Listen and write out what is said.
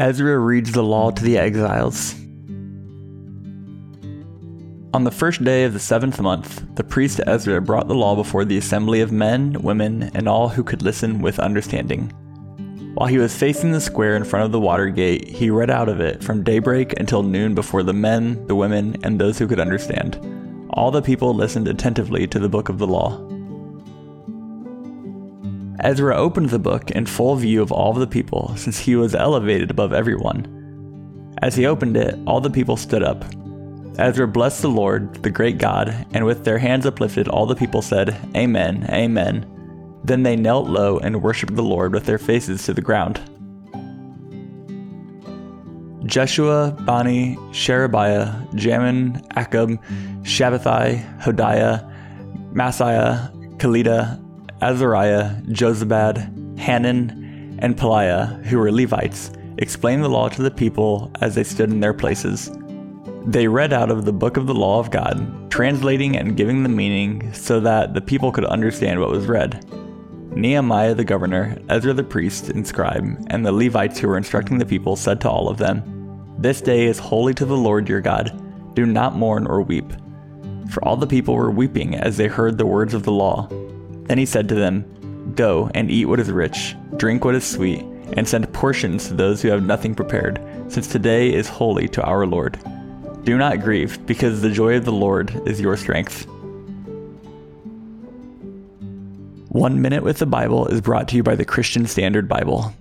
Ezra reads the law to the exiles. On the first day of the seventh month, the priest Ezra brought the law before the assembly of men, women, and all who could listen with understanding. While he was facing the square in front of the water gate, he read out of it from daybreak until noon before the men, the women, and those who could understand. All the people listened attentively to the book of the law. Ezra opened the book in full view of all of the people, since he was elevated above everyone. As he opened it, all the people stood up. Ezra blessed the Lord, the great God, and with their hands uplifted, all the people said, Amen, Amen. Then they knelt low and worshipped the Lord with their faces to the ground. Jeshua, Bani, Sherebiah, Jamin, Akkub, Shabbethai, Hodiah, Maaseiah, Kelita, Azariah, Jozabad, Hanan, and Pelaiah, who were Levites, explained the law to the people as they stood in their places. They read out of the book of the law of God, translating and giving the meaning so that the people could understand what was read. Nehemiah the governor, Ezra the priest and scribe, and the Levites who were instructing the people said to all of them, This day is holy to the Lord your God. Do not mourn or weep. For all the people were weeping as they heard the words of the law. Then he said to them, Go and eat what is rich, drink what is sweet, and send portions to those who have nothing prepared, since today is holy to our Lord. Do not grieve, because the joy of the Lord is your strength. One Minute with the Bible is brought to you by the Christian Standard Bible.